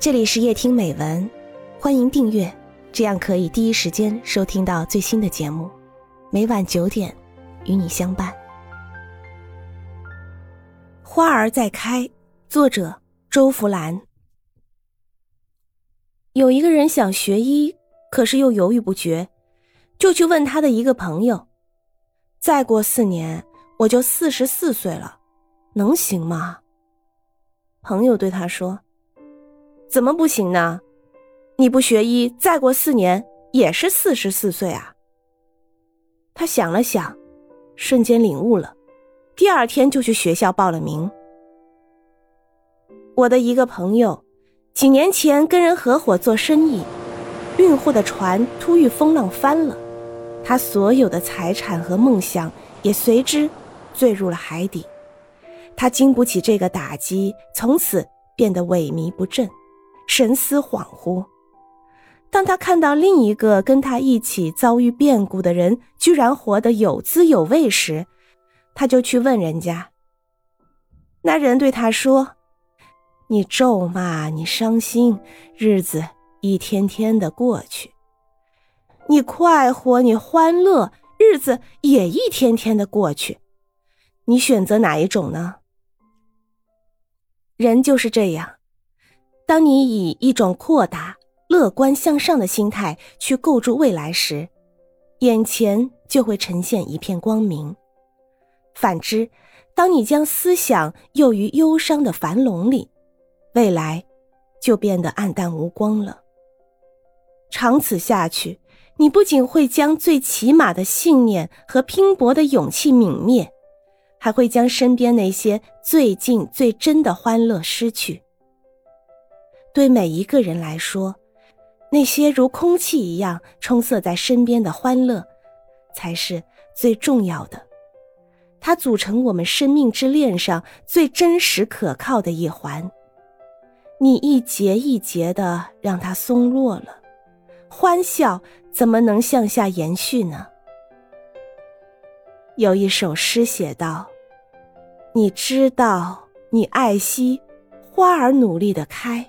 这里是夜听美文，欢迎订阅，这样可以第一时间收听到最新的节目。每晚九点，与你相伴。花儿在开，作者周福兰。有一个人想学医，可是又犹豫不决，就去问他的一个朋友：“再过四年，我就四十四岁了，能行吗？”朋友对他说。怎么不行呢？你不学医，再过四年也是四十四岁啊。他想了想，瞬间领悟了，第二天就去学校报了名。我的一个朋友，几年前跟人合伙做生意，运货的船突遇风浪翻了，他所有的财产和梦想也随之坠入了海底。他经不起这个打击，从此变得萎靡不振。神思恍惚，当他看到另一个跟他一起遭遇变故的人居然活得有滋有味时，他就去问人家。那人对他说：“你咒骂，你伤心，日子一天天的过去；你快活，你欢乐，日子也一天天的过去。你选择哪一种呢？”人就是这样。当你以一种阔达、乐观向上的心态去构筑未来时，眼前就会呈现一片光明。反之，当你将思想囿于忧伤的樊笼里，未来就变得暗淡无光了。长此下去，你不仅会将最起码的信念和拼搏的勇气泯灭，还会将身边那些最近最真的欢乐失去。对每一个人来说，那些如空气一样充塞在身边的欢乐，才是最重要的。它组成我们生命之链上最真实可靠的一环。你一节一节的让它松落了，欢笑怎么能向下延续呢？有一首诗写道：“你知道，你爱惜花儿努力的开。”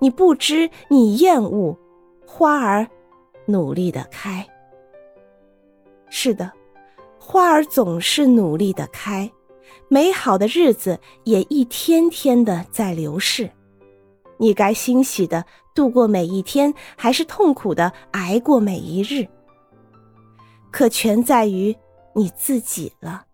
你不知，你厌恶花儿努力的开。是的，花儿总是努力的开，美好的日子也一天天的在流逝。你该欣喜的度过每一天，还是痛苦的挨过每一日？可全在于你自己了。